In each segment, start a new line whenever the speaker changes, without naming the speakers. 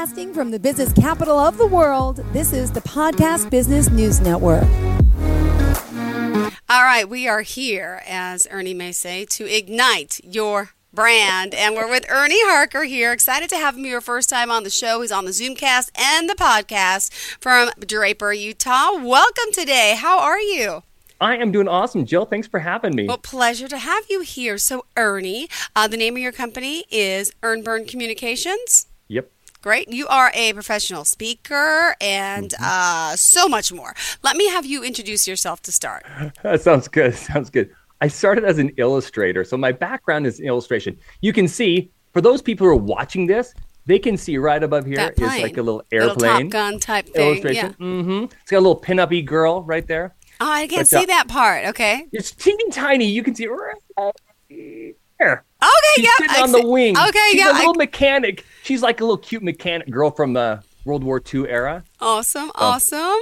Broadcasting from the business capital of the world, this is the Podcast Business News Network.
All right, we are here, as Ernie may say, to ignite your brand. And we're with Ernie Harker here. Excited to have him here first time on the show. He's on the Zoomcast and the podcast from Draper, Utah. Welcome today. How are you?
I am doing awesome, Jill. Thanks for having me.
Well, pleasure to have you here. So, Ernie, uh, the name of your company is Earn Burn Communications. Great. You are a professional speaker and mm-hmm. uh, so much more. Let me have you introduce yourself to start.
That sounds good. Sounds good. I started as an illustrator. So my background is illustration. You can see, for those people who are watching this, they can see right above here is like a little airplane. Little
Top Gun type thing. Illustration.
Yeah. Mm-hmm. It's got a little pin-uppy girl right there.
Oh, I can't but, see uh, that part. Okay.
It's teeny tiny. You can see right there.
Okay,
She's
yeah.
sitting on the wing.
Okay,
She's
yeah.
a little I... mechanic. She's like a little cute mechanic girl from the World War II era.
Awesome, awesome.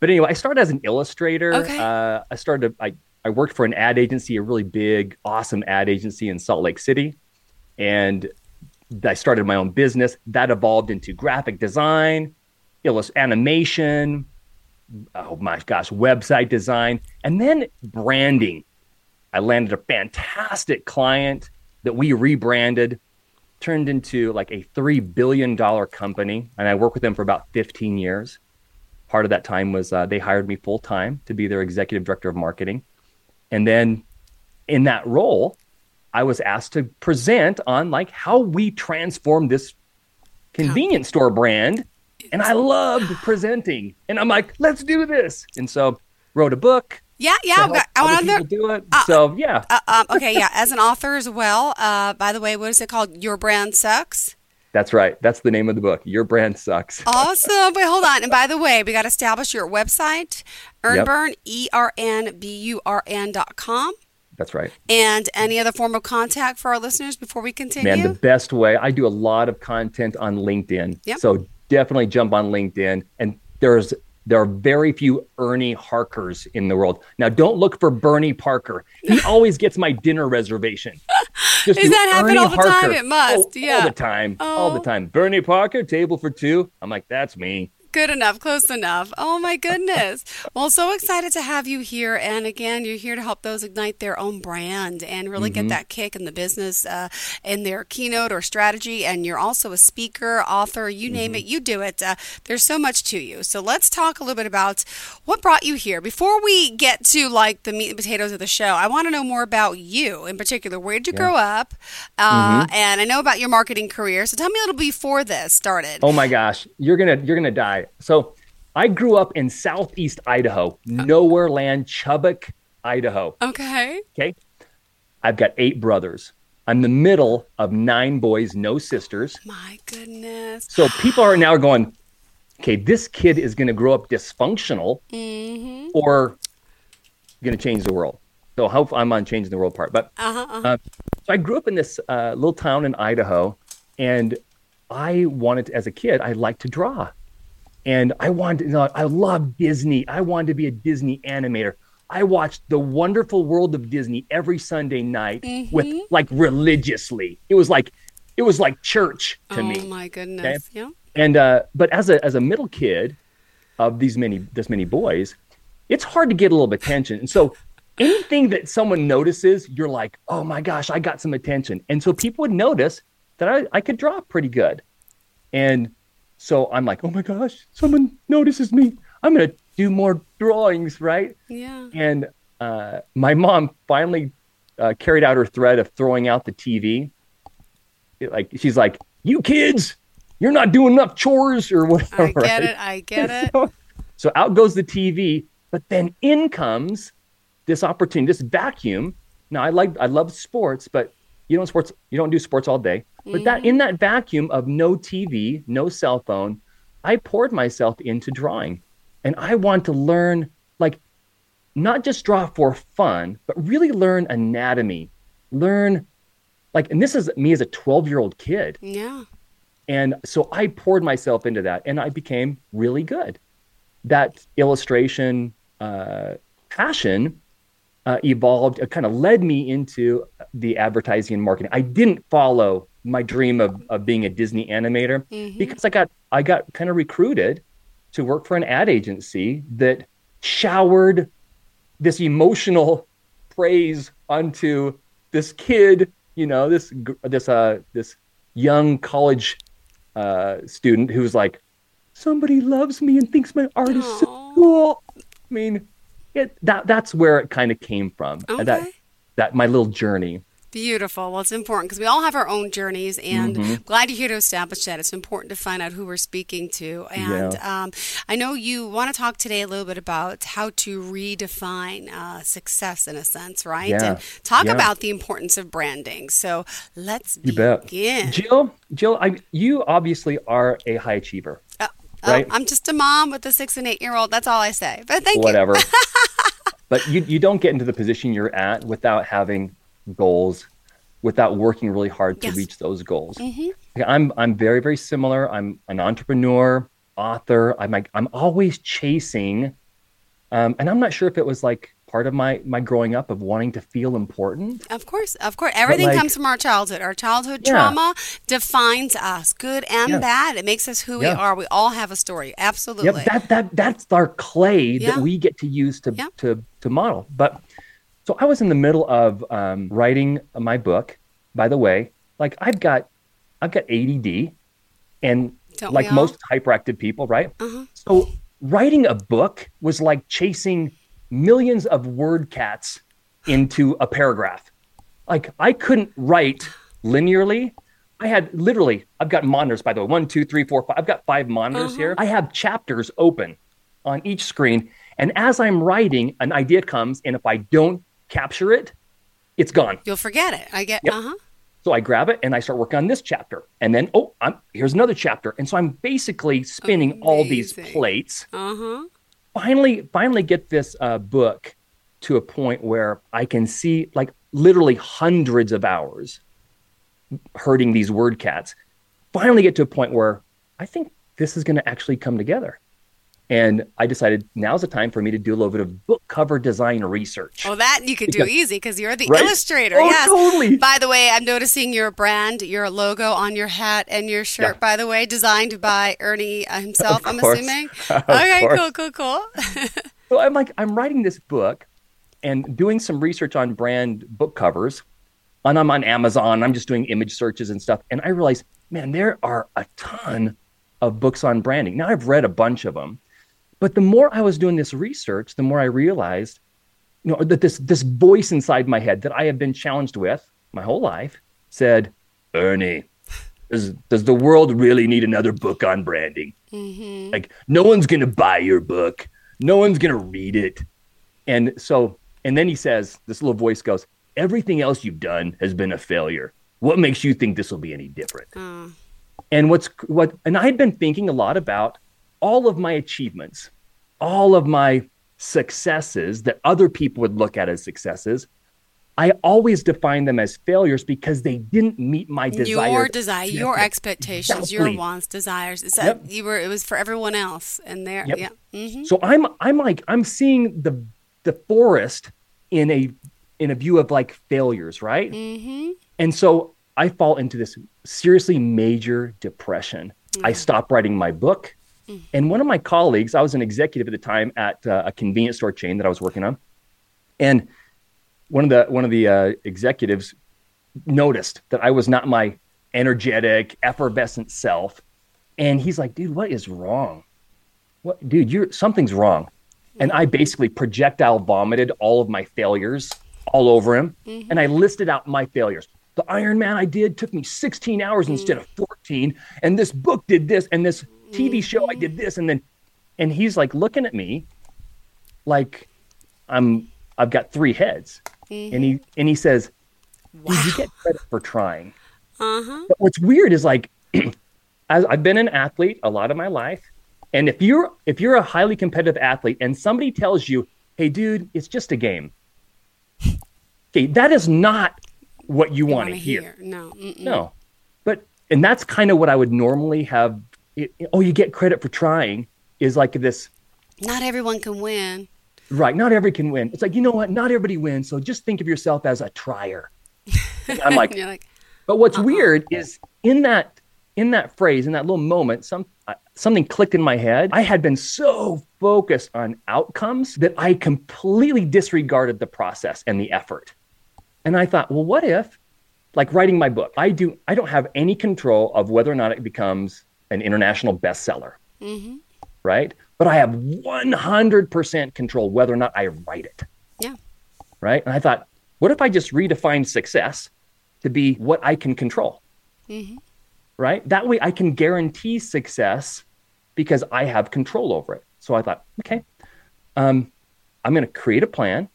But anyway, I started as an illustrator.
Okay.
Uh, I started. I I worked for an ad agency, a really big, awesome ad agency in Salt Lake City, and I started my own business. That evolved into graphic design, illust- animation. Oh my gosh, website design, and then branding. I landed a fantastic client that we rebranded, turned into like a $3 billion company. And I worked with them for about 15 years. Part of that time was uh, they hired me full time to be their executive director of marketing. And then in that role, I was asked to present on like how we transform this convenience store brand. And I loved presenting. And I'm like, let's do this. And so wrote a book,
yeah, yeah.
I want to do it. Uh, so yeah.
Uh, um, okay, yeah. As an author as well. Uh, by the way, what is it called? Your brand sucks.
That's right. That's the name of the book. Your brand sucks.
awesome. Wait, hold on. And by the way, we got to establish your website, earnburn, yep. E R N B U R N dot com.
That's right.
And any other form of contact for our listeners before we continue?
Man, the best way. I do a lot of content on LinkedIn.
Yep.
So definitely jump on LinkedIn. And there's there are very few Ernie Harkers in the world. Now, don't look for Bernie Parker. He always gets my dinner reservation.
Just Does that happen Ernie all the Harker. time? It must.
Oh,
yeah.
All the time. Oh. All the oh. time. Bernie Parker, table for two. I'm like, that's me.
Good enough, close enough. Oh my goodness. well, so excited to have you here. And again, you're here to help those ignite their own brand and really mm-hmm. get that kick in the business uh, in their keynote or strategy. And you're also a speaker, author, you name mm-hmm. it, you do it. Uh, there's so much to you. So let's talk a little bit about what brought you here. Before we get to like the meat and potatoes of the show, I want to know more about you in particular. Where did you yeah. grow up? Uh, mm-hmm. And I know about your marketing career. So tell me a little before this started.
Oh my gosh, you're gonna you're gonna die. So I grew up in southeast Idaho, nowhere land, Chubbuck, Idaho.
Okay.
Okay. I've got eight brothers. I'm the middle of nine boys, no sisters.
My goodness.
So people are now going, okay, this kid is going to grow up dysfunctional
mm-hmm.
or going to change the world. So hope I'm on changing the world part. But
uh-huh, uh-huh. Uh,
so I grew up in this uh, little town in Idaho, and I wanted, to, as a kid, I liked to draw and I wanted, you know, I love Disney. I wanted to be a Disney animator. I watched The Wonderful World of Disney every Sunday night
mm-hmm.
with like religiously. It was like it was like church to
oh,
me.
Oh my goodness. Okay? Yeah.
And uh but as a as a middle kid of these many this many boys, it's hard to get a little attention. And so anything that someone notices, you're like, "Oh my gosh, I got some attention." And so people would notice that I I could draw pretty good. And so I'm like, oh my gosh, someone notices me. I'm going to do more drawings, right?
Yeah.
And uh, my mom finally uh, carried out her threat of throwing out the TV. It, like she's like, you kids, you're not doing enough chores or whatever. I
get right? it. I get it.
So, so out goes the TV, but then in comes this opportunity, this vacuum. Now I like, I love sports, but you don't sports, you don't do sports all day. But mm-hmm. that in that vacuum of no TV, no cell phone, I poured myself into drawing. And I want to learn like not just draw for fun, but really learn anatomy, learn like and this is me as a 12-year-old kid.
Yeah.
And so I poured myself into that and I became really good. That illustration uh, passion uh, evolved, it kind of led me into the advertising and marketing. I didn't follow my dream of, of being a Disney animator
Mm-hmm.
because I got I got kind of recruited to work for an ad agency that showered this emotional praise onto this kid, you know, this this uh this young college uh student who's like somebody loves me and thinks my art is so cool. I mean, it, that that's where it kind of came from.
Okay.
That that my little journey.
Beautiful. Well, it's important because we all have our own journeys, and
Mm-hmm.
glad you're here to establish that. It's important to find out who we're speaking to. And um, I know you want to talk today a little bit about how to redefine uh, success in a sense, right?
Yeah.
And talk
Yeah.
about the importance of branding. So let's
You bet.
begin.
Jill, Jill, I, you obviously are a high achiever.
Oh, oh,
right.
I'm just a mom with a six and eight year old. That's all I say. But thank you.
Whatever. but you, you don't get into the position you're at without having goals, without working really hard to
Yes.
reach those goals.
Mhm.
I'm I'm very very similar. I'm an entrepreneur, author. I'm like I'm always chasing, um, and I'm not sure if it was like part of my my growing up of wanting to feel important.
Of course, of course. Everything
like-
comes from our childhood. Our childhood
Yeah.
trauma defines us, good and
Yeah.
bad. It makes us who we are. We all have a story. Absolutely.
Yep, that that that's our clay
Yeah.
that we get to use to
Yeah.
to to model. But so I was in the middle of um, writing my book. By the way, like I've got I've got ADD, and
Don't
like most hyperactive people, right?
Uh-huh.
So writing a book was like chasing millions of word cats into a paragraph. Like I couldn't write linearly. I had literally, I've got monitors, by the way, one, two, three, four, five. I've got five monitors here. I have chapters open on each screen. And as I'm writing, an idea comes. And if I don't capture it, it's gone.
You'll forget it. I get.
Yep.
Uh huh.
So I grab it and I start working on this chapter. And then, oh, I'm, here's another chapter. And so I'm basically spinning all these plates
Uh huh.
finally finally get this uh, book to a point where I can see like literally hundreds of hours herding these word cats. Finally get to a point where I think this is going to actually come together. And I decided now's the time for me to do a little bit of book cover design research.
Well, that you could do
Because-
easy because you're the
Right?
illustrator.
Oh,
yes.
totally.
By the way, I'm noticing your brand, your logo on your hat and your shirt.
Yeah.
By the way, designed by Ernie uh, himself. I'm assuming. Okay. Cool. Cool. Cool.
So I'm like, I'm writing this book and doing some research on brand book covers. And I'm on Amazon. I'm just doing image searches and stuff. And I realized, man, there are a ton of books on branding. Now I've read a bunch of them, but the more I was doing this research, the more I realized, you know, that this this voice inside my head that I have been challenged with my whole life said, Ernie, does, does the world really need another book on branding? Like, no one's going to buy your book. No one's going to read it. And so, and then he says, this little voice goes, everything else you've done has been a failure. What makes you think this will be any different?
Uh,
And what's what, and I had been thinking a lot about all of my achievements, all of my successes that other people would look at as successes. I always define them as failures because they didn't meet my desire.
your desire, your expectations, your wants, desires. Is that
Yep.
you were? It was for everyone else, and there.
Yep.
Yeah. hmm
So I'm I'm like I'm seeing the the forest in a in a view of like failures, right?
hmm
And so I fall into this seriously major depression. I stop writing my book. And one of my colleagues, I was an executive at the time at uh, a convenience store chain that I was working on. And one of the one of the uh, executives noticed that I was not my energetic, effervescent self. And he's like, dude, what is wrong? What dude, you're something's wrong. And I basically projectile vomited all of my failures all over him. And I listed out my failures. The Iron Man I did took me 16 hours instead of 14. And this book did this. And this TV show I did this. And then, and he's like looking at me like I'm, I've got three heads. And he, and he says, Dude, you get credit for trying.
Uh huh.
But what's weird is like, as I've been an athlete a lot of my life, and if you're if you're a highly competitive athlete and somebody tells you, "Hey, dude, it's just a game," okay, that is not what you, want to
Wanna
hear.
No. Mm-mm.
No, but and that's kind of what I would normally have. It, oh, you get credit for trying is like this.
Not everyone can win.
Right, not everybody can win. It's like you know what? Not everybody wins. So just think of yourself as a trier. I'm like,
like,
But what's weird is in that in that phrase, in that little moment, some uh, something clicked in my head. I had been so focused on outcomes that I completely disregarded the process and the effort. And I thought, well, what if, like writing my book, I do I don't have any control of whether or not it becomes an international bestseller,
Mm-hmm.
right? But I have 100% control whether or not I write it
Yeah.
right? And I thought, what if I just redefine success to be what I can control,
Mhm.
right? That way I can guarantee success because I have control over it. So I thought, okay, um, I'm going to create a plan,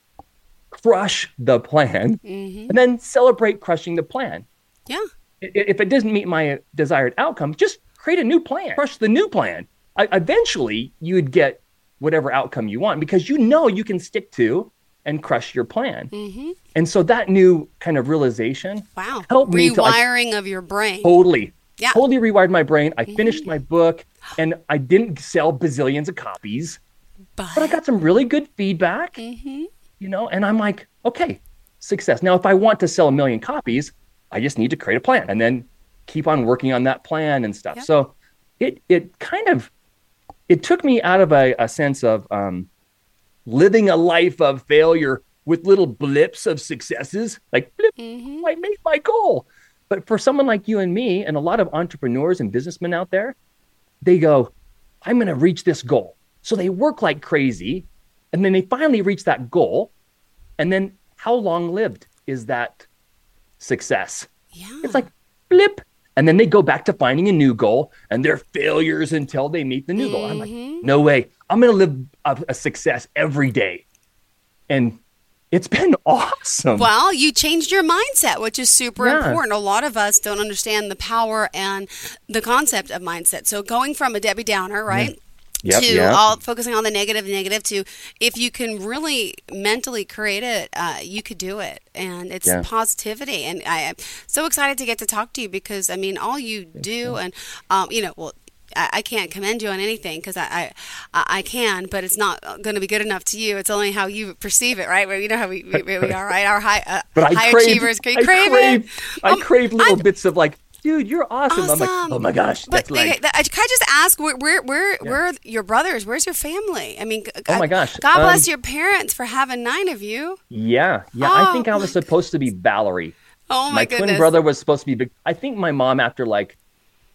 crush the plan,
Mm-hmm.
and then celebrate crushing the plan.
Yeah.
If it doesn't meet my desired outcome, just create a new plan, crush the new plan. I, eventually, you would get whatever outcome you want because you know you can stick to and crush your plan.
Mm-hmm.
And so that new kind of realization
Wow.
helped me to like,
Rewiring of your brain.
totally,
Yeah.
totally rewired my brain. I finished my book and I didn't sell bazillions of copies, but I got some really good feedback,
Mhm.
you know, and I'm like, okay, success. Now, if I want to sell a million copies, I just need to create a plan and then keep on working on that plan and stuff.
Yep.
So it, it kind of, it took me out of a, a sense of um, living a life of failure with little blips of successes, like blip,
Mhm.
I made my goal. But for someone like you and me, and a lot of entrepreneurs and businessmen out there, they go, I'm going to reach this goal. So they work like crazy, and then they finally reach that goal. And then how long lived is that success?
yeah.
It's like blip. And then they go back to finding a new goal and they're failures until they meet the new goal. I'm like,
Mhm.
no way. I'm going to live a, a success every day. And it's been awesome.
Well, you changed your mindset, which is super
Yeah.
important. A lot of us don't understand the power and the concept of mindset. So going from a Debbie Downer, right?
Yep,
to
yep.
all focusing on the negative, negative to if you can really mentally create it, uh, you could do it, and it's
Yeah.
positivity. And I am so excited to get to talk to you because I mean, all you do, and um, you know, well. I I can't commend you on anything because I, I I can, but it's not going to be good enough to you. It's only how you perceive it, right? Well, you know how we, we, we are, right? Our high uh,
but I
high
crave,
achievers, you
I
crave,
crave,
it.
I crave little bits of like, dude, you're awesome. I'm like, oh my gosh,
But
that's like,
I- can I just ask where where where, where are your brothers? Where's your family? I mean, g-
Oh my
God-
gosh,
God bless
um,
your parents for having nine of you.
yeah, yeah. I
Oh
think I was
my
supposed to be Valerie.
Oh my,
my
goodness!
twin brother was supposed to be big. I think my mom, after like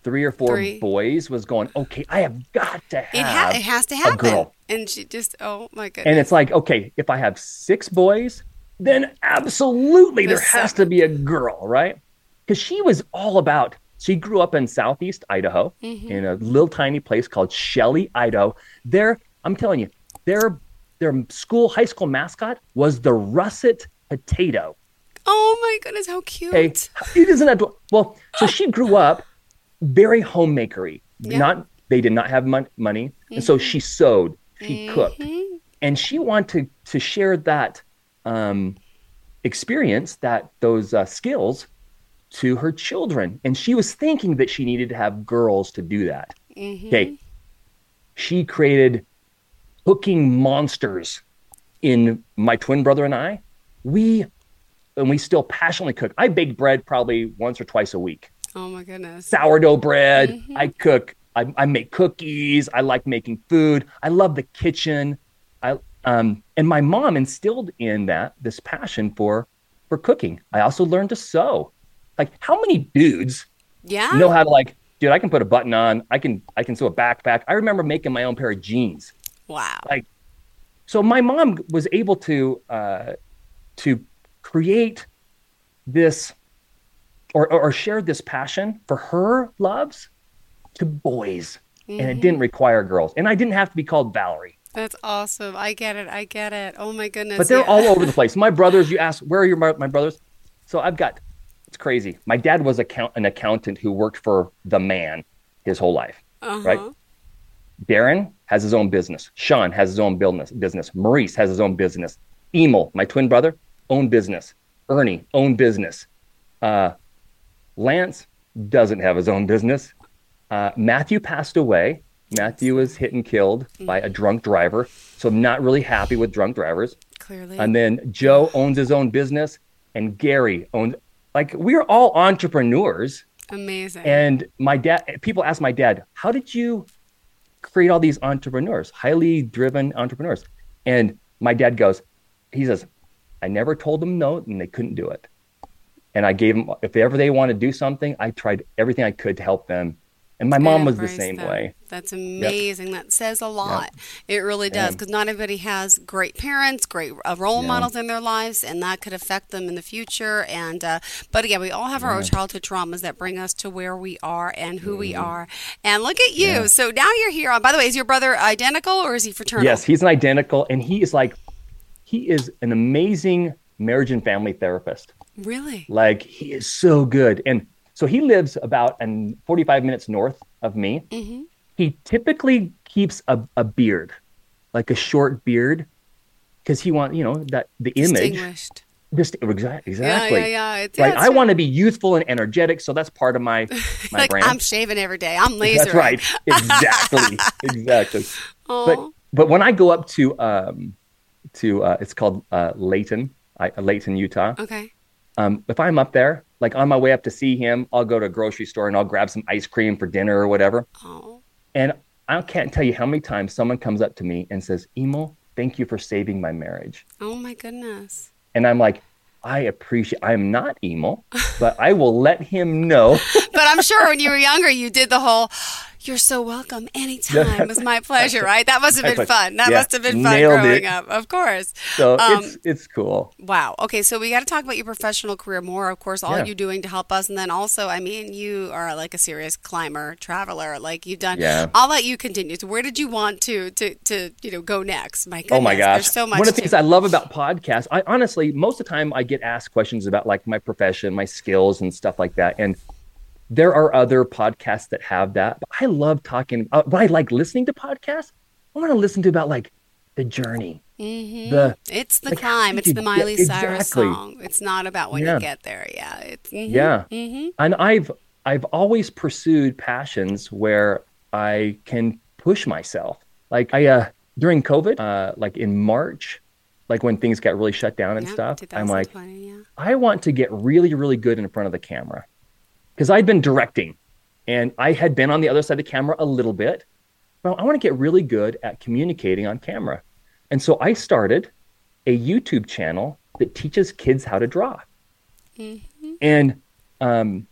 three or four
Three.
boys, was going, okay, I have got to have
It, ha- it has to
a
happen.
girl.
And she just, oh my goodness.
And it's like, okay, if I have six boys, then absolutely there has to be a girl, right? Because she was all about, she grew up in southeast Idaho
Mm-hmm.
in a little tiny place called Shelley, Idaho. There, I'm telling you, their their school high school mascot was the russet potato.
oh my goodness, how cute.
Okay, it isn't that well. So she grew up very homemakery.
Yeah.
Not they did not have mon- money, and so she sewed, she cooked,
Mhm.
and she wanted to, to share that um, experience, that those uh, skills, to her children. And she was thinking that she needed to have girls to do that.
Mhm.
Okay, she created cooking monsters in my twin brother and I. We and we still passionately cook. I bake bread probably once or twice a week.
Oh my goodness.
Sourdough bread.
Mm-hmm.
I cook. I, I make cookies. I like making food. I love the kitchen. I um and my mom instilled in that this passion for for cooking. I also learned to sew. Like how many dudes
Yeah.
know how to like, dude? I can put a button on. I can I can sew a backpack. I remember making my own pair of jeans.
Wow.
Like, so my mom was able to uh, to create this or, or this passion for her loves to boys, and it didn't require girls, and I didn't have to be called Valerie.
That's awesome. I get it. I get it. Oh my goodness.
But they're
yeah.
all over the place. My brothers, you ask, where are your my brothers? So I've got, it's crazy. My dad was account, an accountant who worked for the man his whole life.
uh-huh.
right? Darren has his own business. Sean has his own business. Maurice has his own business. Emil, my twin brother, own business. Ernie, own business. Uh, Lance doesn't have his own business. Uh, Matthew passed away. Matthew was hit and killed by a drunk driver. So I'm not really happy with drunk drivers.
Clearly.
And then Joe owns his own business, and Gary owns. Like we're all entrepreneurs.
Amazing.
And my dad, people ask my dad, how did you create all these entrepreneurs, highly driven entrepreneurs? And my dad goes, he says, I never told them no, and they couldn't do it. And I gave them, if ever they want to do something, I tried everything I could to help them. And my mom was the same
them.
way.
That's amazing. That says a lot. It really does because not everybody has great parents, great uh, role
Yeah.
models in their lives, and that could affect them in the future. And uh, but again, we all have our own childhood traumas that bring us to where we are and who we
Mm-hmm.
are. And look at you. So now you're here. On, by the way, is your brother identical or is he fraternal?
Yes, he's an identical, and he is like, he is an amazing marriage and family therapist.
Really?
Like he is so good. And so he lives about an 45 minutes north of me.
Mm-hmm.
He typically keeps a, a beard, like a short beard, because he wants, you know that the image.
Distinguished.
Just exactly, exactly.
Yeah, yeah, yeah. It's,
Like
yeah,
I want to be youthful and energetic, so that's part of my my
like
brand.
I'm shaving every day. I'm laser.
That's right. Exactly. exactly.
Oh,
But but when I go up to um to uh, it's called uh, Layton, I, Layton, Utah.
okay.
Um, if I'm up there, like on my way up to see him, I'll go to a grocery store and I'll grab some ice cream for dinner or whatever.
Oh,
And I can't tell you how many times someone comes up to me and says, "Emo, thank you for saving my marriage."
oh my goodness.
And I'm like, I appreciate. I'm not emo, but I will let him know.
But I'm sure when you were younger, you did the whole. You're so welcome anytime. It was my pleasure, right? That must have been fun. That
yeah,
must have been fun
nailed
growing
it.
up, of course.
So
Um,
it's it's cool.
Wow. Okay, so we got to talk about your professional career more. Of course, all
Yeah.
you doing to help us, and then also, I mean, you are like a serious climber, traveler. Like you've done.
Yeah.
I'll let you continue. So, where did you want to to to you know go next? My goodness,
Oh my gosh.
there's so much.
One of the things I love about podcasts, I honestly, most of the time I get asked questions about like my profession, my skills and stuff like that. And there are other podcasts that have that. But I love talking, uh, but I like listening to podcasts. I want to listen to about like the journey,
Mhm.
the,
It's the
like,
climb. It's the
get-
Miley Cyrus
exactly.
song. It's not about when
Yeah.
you get there. Yeah. It's mhm,
yeah.
mhm.
And I've, I've always pursued passions where I can push myself. Like I, uh, during COVID, uh, like in March, like when things got really shut down and
Yeah,
stuff, I'm like,
yeah.
I want to get really, really good in front of the camera because I'd been directing and I had been on the other side of the camera a little bit. Well, I want to get really good at communicating on camera. And so I started a YouTube channel that teaches kids how to draw. And um,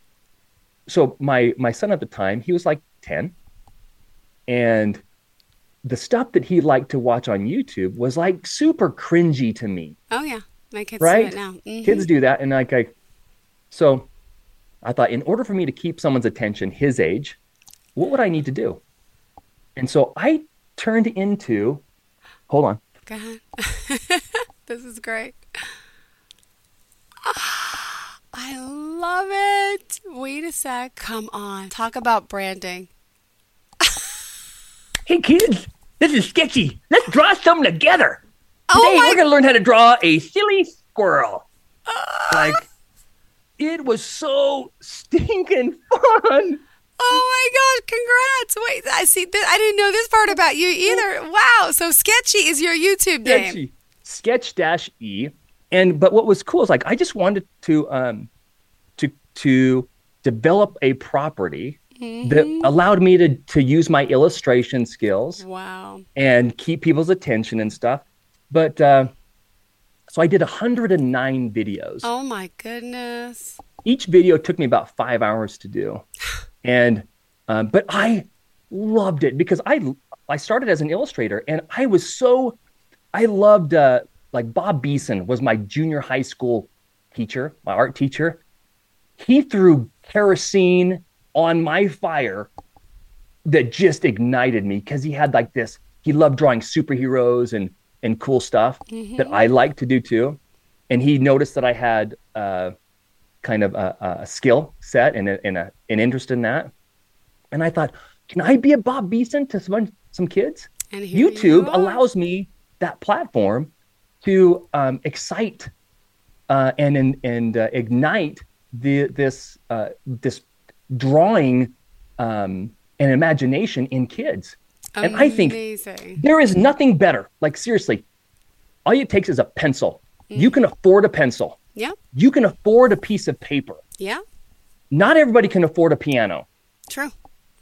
so my my son at the time, he was like 10. And the stuff that he liked to watch on YouTube was like super cringy to me
Oh yeah, my kids
right?
do it now. Mhm.
Kids do that, and like I, so I thought, in order for me to keep someone's attention his age, what would I need to do? And so I turned into, hold on,
Go ahead. this is great. Ah, I love it. Wait a sec. Come on. Talk about branding.
hey kids, this is sketchy. Let's draw something together.
Oh
Today
my-
we're gonna learn how to draw a silly squirrel. Ah. like it was so stinking fun.
Oh my gosh, congrats. Wait, I see th- I didn't know this part about you either. Wow. So sketchy is your YouTube name.
sketchy. Sketch dash E. And but what was cool is like I just wanted to um to to develop a property that allowed me to to use my illustration skills
Wow.
and keep people's attention and stuff. But uh so I did 109 videos.
Oh my goodness.
Each video took me about five hours to do, and um, but I loved it because I I started as an illustrator and I was so I loved uh, like Bob Beeson was my junior high school teacher, my art teacher. He threw kerosene on my fire that just ignited me because he had like this. He loved drawing superheroes and and cool stuff that I like to do too. And he noticed that I had uh, kind of a, a skill set and, a, and a, an interest in that. And I thought, can I be a Bob Beeson to some some kids?
You
YouTube
are.
allows me that platform to um, excite uh, and and, and uh, ignite the this uh, this drawing um, and imagination in kids. And I think there is nothing better. Like seriously, all it takes is a pencil. You can afford a pencil.
Yeah.
You can afford a piece of paper.
Yeah.
Not everybody can afford a piano.
True.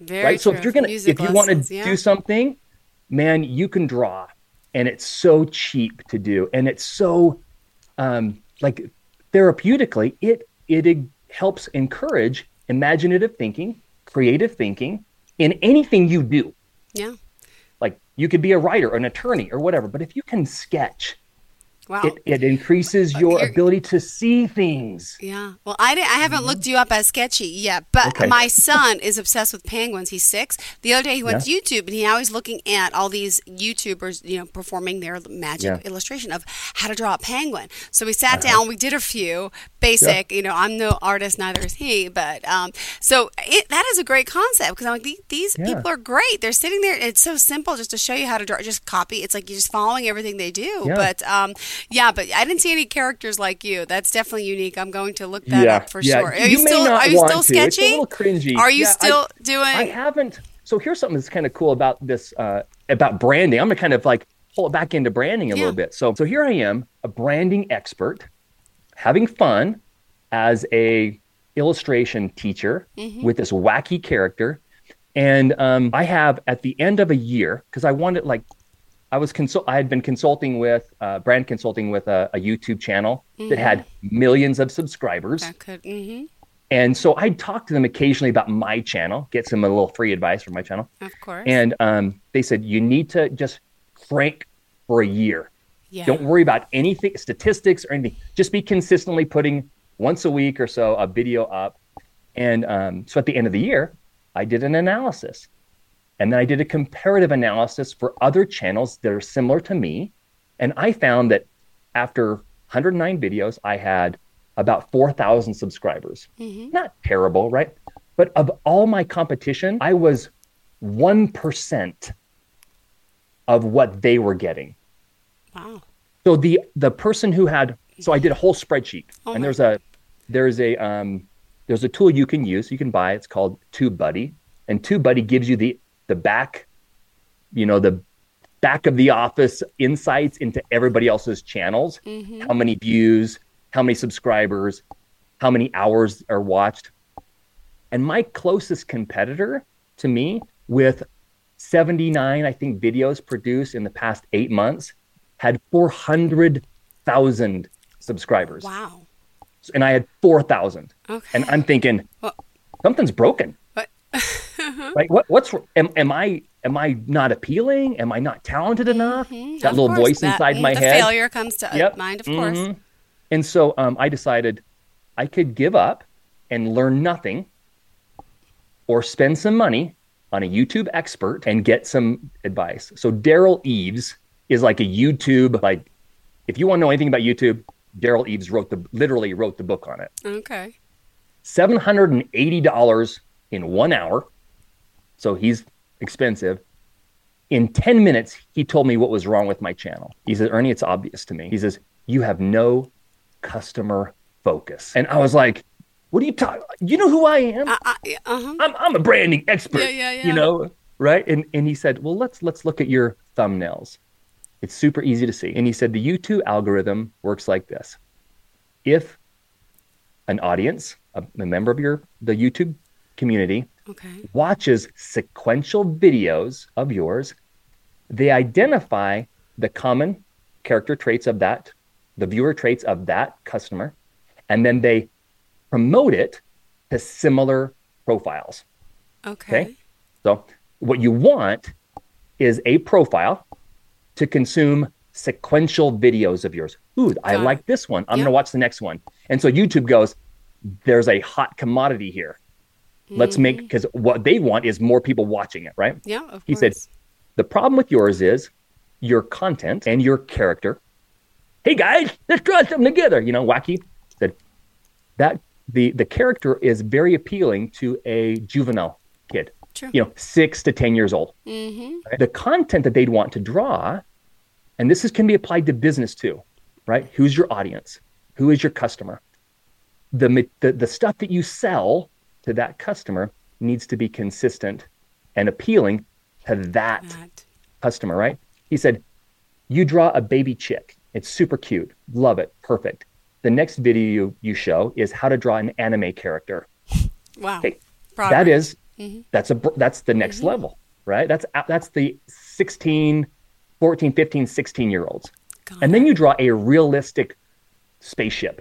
Very
right? So if you're gonna
Music
if you want to
yeah.
do something, man, you can draw. And it's so cheap to do. And it's so um like therapeutically, it it helps encourage imaginative thinking, creative thinking in anything you do.
Yeah.
Like you could be a writer, an attorney, or whatever. But if you can sketch,
Wow.
it, it increases your
you're-
ability to see things.
Yeah. Well, I, didn't, I haven't looked you up as sketchy yet, but
Okay.
my son is obsessed with penguins. He's six. The other day he went to YouTube and he now he's looking at all these YouTubers, you know, performing their magic
Yeah.
illustration of how to draw a penguin. So we sat down, we did a few basic, you know, I'm no artist, neither is he, but um, so it, that is a great concept because I'm like, these, these
Yeah.
people are great. They're sitting there. It's so simple just to show you how to draw, just copy. It's like you're just following everything they do.
Yeah.
But um, yeah, but I didn't see any characters like you. That's definitely unique. I'm going to look that
Yeah,
up for
yeah.
sure. Are
You
you, still are you still
to. It's a little cringy.
Are you
Yeah, I-
still doing
I haven't. So here's something that's kind of cool about this uh, about branding. I'm gonna kind of like pull it back into branding a little bit. So so here I am, a branding expert, having fun as a illustration teacher
Mm-hmm.
with this wacky character, and um, I have at the end of a year because I wanted like I was consult I had been consulting with uh, brand consulting with a, a YouTube channel that had millions of subscribers.
that could mm-hmm,
And so I'd talk to them occasionally about my channel, get some a little free advice from my channel.
of course.
And um, they said, you need to just crank for a year.
yeah.
Don't worry about anything, statistics or anything. Just be consistently putting once a week or so a video up. And um, so at the end of the year, I did an analysis. And then I did a comparative analysis for other channels that are similar to me. And I found that after 109 videos, I had about 4,000 subscribers. Not terrible, right? But of all my competition, I was 1% of what they were getting.
wow.
So the the person who had so I did a whole spreadsheet
Oh
and there's a there's a um there's a tool you can use you can buy it's called TubeBuddy and TubeBuddy gives you the the back you know the back of the office insights into everybody else's channels
Mm-hmm.
how many views how many subscribers how many hours are watched and my closest competitor to me with 79 I think videos produced in the past 8 months had 400,000 subscribers
Wow.
and I had 4,000
Okay.
and I'm thinking
Well-
something's broken
What?
like what what's am, am I am I not appealing am I not talented enough that
Mm-hmm. Of
little
course,
voice
that-
inside my
the
head
failure comes to
Yep.
mind, of course.
Mhm. And so um, I decided I could give up and learn nothing or spend some money on a YouTube expert and get some advice. So Derral Eves is like a YouTube, like if you want to know anything about YouTube, Derral Eves wrote the literally wrote the book on it.
Okay.
$780 in one hour. So he's expensive. In 10 minutes, he told me what was wrong with my channel. He says, Ernie, it's obvious to me. He says, You have no customer focus. And I was like, What are you talking? You know who I am?
Uh, yeah, uh-huh.
I'm, I'm a branding expert.
Yeah, yeah, yeah.
You know, right? And and he said, Well, let's let's look at your thumbnails. It's super easy to see. And he said the YouTube algorithm works like this. If an audience, a, a member of your the YouTube community,
Okay.
watches sequential videos of yours, they identify the common character traits of that, the viewer traits of that customer, and then they promote it to similar profiles.
Okay.
Okay. So, what you want is a profile to consume sequential videos of yours. Ooh, I like this one. I'm
Yeah.
going to watch the next one. And so YouTube goes, there's a hot commodity here. Let's make,
Mm-hmm.
because what they want is more people watching it, right?
Yeah, of
He
course.
said, the problem with yours is your content and your character. Hey guys, let's draw something together. You know, wacky. Said that the the character is very appealing to a juvenile kid.
True.
You know, six to ten years old.
Mm-hmm.
The content that they'd want to draw, and this is can be applied to business too, right? Who's your audience? Who is your customer? The the, the stuff that you sell to that customer needs to be consistent and appealing to that
That.
customer, right? He said, You draw a baby chick. It's super cute. Love it. Perfect. the next video you, you show is how to draw an anime character.
Wow.
Okay. That is,
Mm-hmm.
that's a that's the next level, right? That's that's the 16, 14, 15, 16 year olds. And then you draw a realistic spaceship.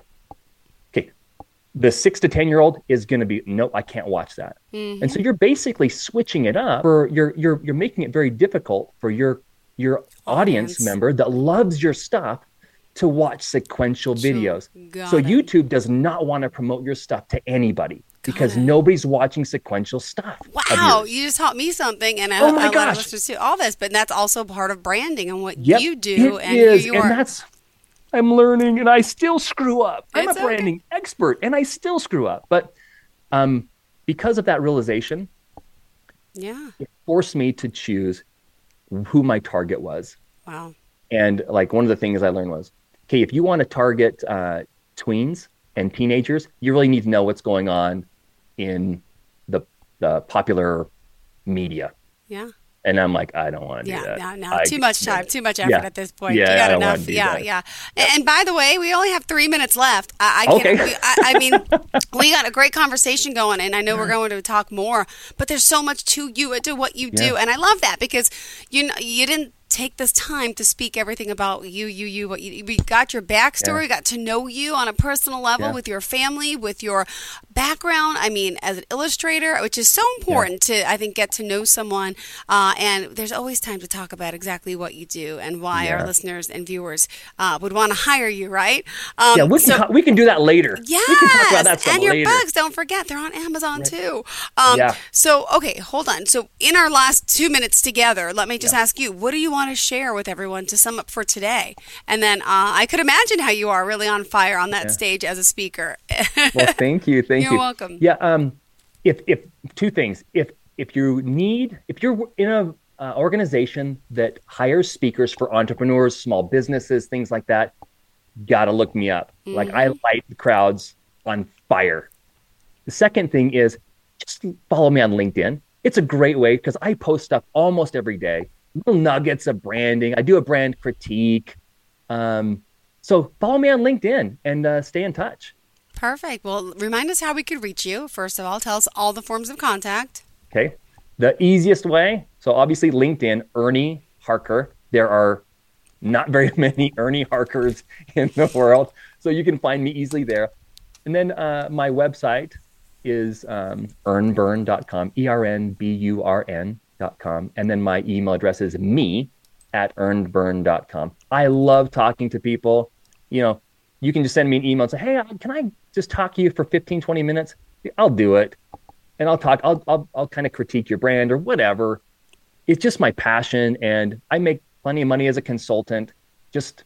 The six to 10 year old is going to be, no, I can't watch that.
Mm-hmm.
And so you're basically switching it up for you're, you're, you're making it very difficult for your, your audience,
Audience.
member that loves your stuff to watch sequential videos.
Got
so
it.
YouTube does not want to promote your stuff to anybody because
it.
nobody's watching sequential stuff.
Wow, you just taught me something, and I,
Oh my
I let
gosh.
listeners do all this. But that's also part of branding and what
Yep,
you do, and
is,
who you
and
are.
that's I'm learning, and I still screw up. I'm
It's
a
okay.
branding expert, and I still screw up. But um, because of that realization,
yeah.
it forced me to choose who my target was.
Wow.
And like one of the things I learned was, okay, if you want to target uh, tweens and teenagers, you really need to know what's going on in the the popular media.
Yeah.
And I'm like, I don't want to
Yeah,
do that.
no, no,
I-
too much time, too much effort
Yeah.
at this point.
Yeah,
you got
I don't wanna
enough.
do
Yeah,
that.
yeah. And, and by the way, we only have three minutes left. I, I can't.
Okay.
we- I, I mean, we got a great conversation going, and I know we're going to talk more. But there's so much to you, to what you do, and I love that because you know you didn't take this time to speak everything about you, you, you. What you, we got your backstory,
Yeah.
got to know you on a personal level
Yeah.
with your family, with your background. I mean, as an illustrator, which is so important to, I think, get to know someone. Uh, and there's always time to talk about exactly what you do and why our listeners and viewers uh, would want to hire you, right? Um,
Yeah, we can,
so-
we can do that later.
Yes,
we can talk about that
and your
later.
books. Don't forget, they're on Amazon too. Um,
Yeah.
So, okay, hold on. So, in our last two minutes together, let me just ask you, what do you want to share with everyone to sum up for today? And then uh, I could imagine how you are really on fire on that stage as a speaker.
well, thank you, thank
You're
you.
welcome.
Yeah, um, if if two things, if if you need, if you're in a uh, organization that hires speakers for entrepreneurs, small businesses, things like that, gotta look me up. Like I
Mm-hmm.
light the crowds on fire. The second thing is just follow me on LinkedIn. It's a great way because I post stuff almost every day, little nuggets of branding. I do a brand critique. Um, so follow me on LinkedIn and uh, stay in touch.
Perfect. Well, remind us how we could reach you. First of all, tell us all the forms of contact.
Okay. The easiest way, so obviously LinkedIn, Ernie Harker. There are not very many Ernie Harkers in the world. So you can find me easily there. And then uh, my website is um, earnburn.com, E R N B U R N.com. And then my email address is me at earnburn.com. I love talking to people. You know, you can just send me an email and say, hey, can I just talk to you for 15, 20 minutes? I'll do it and I'll talk. I'll I'll, I'll kind of critique your brand or whatever. It's just my passion, and I make plenty of money as a consultant. Just,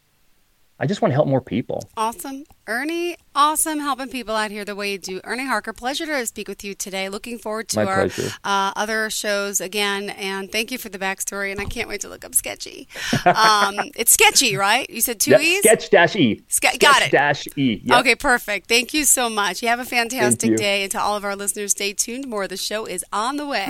I just want to help more people.
Awesome. Ernie, awesome helping people out here the way you do. Ernie Harker, pleasure to speak with you today. Looking forward to
My
our uh, other shows again. And thank you for the backstory. And I can't wait to look up Sketchy. Um, it's Sketchy, right? You said two
Yeah,
E's?
sketch dash e.
Ske- got it.
Dash e. Yep.
Okay, perfect. Thank you so much. You have a fantastic day. And to all of our listeners, stay tuned. More of the show is on the way.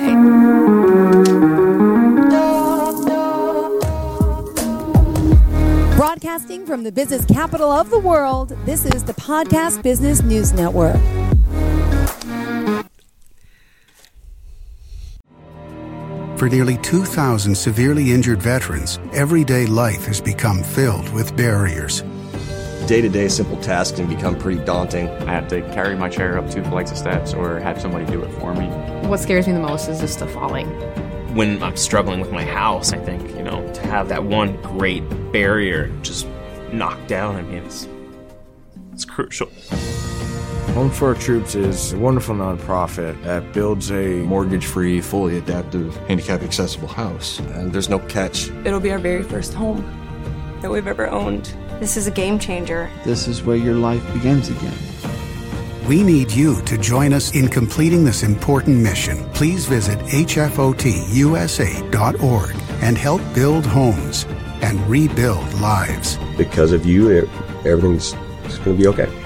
Broadcasting from the business capital of the world, this is the Podcast Business News Network.
For nearly 2,000 severely injured veterans, everyday life has become filled with barriers.
Day to day simple tasks can become pretty daunting.
I have to carry my chair up two flights of steps or have somebody do it for me.
What scares me the most is just the falling.
When I'm struggling with my house, I think, you know, to have that one great barrier just knocked down, I mean, it's, it's crucial.
Home for Our Troops is a wonderful nonprofit that builds a
Mortgage free, fully adaptive, handicap accessible house. And there's no catch.
It'll be our very first home that we've ever owned. This is a game changer.
This is where your life begins again.
We need you to join us in completing this important mission. Please visit hfotusa.org and help build homes and rebuild lives.
Because of you, everything's going to be okay.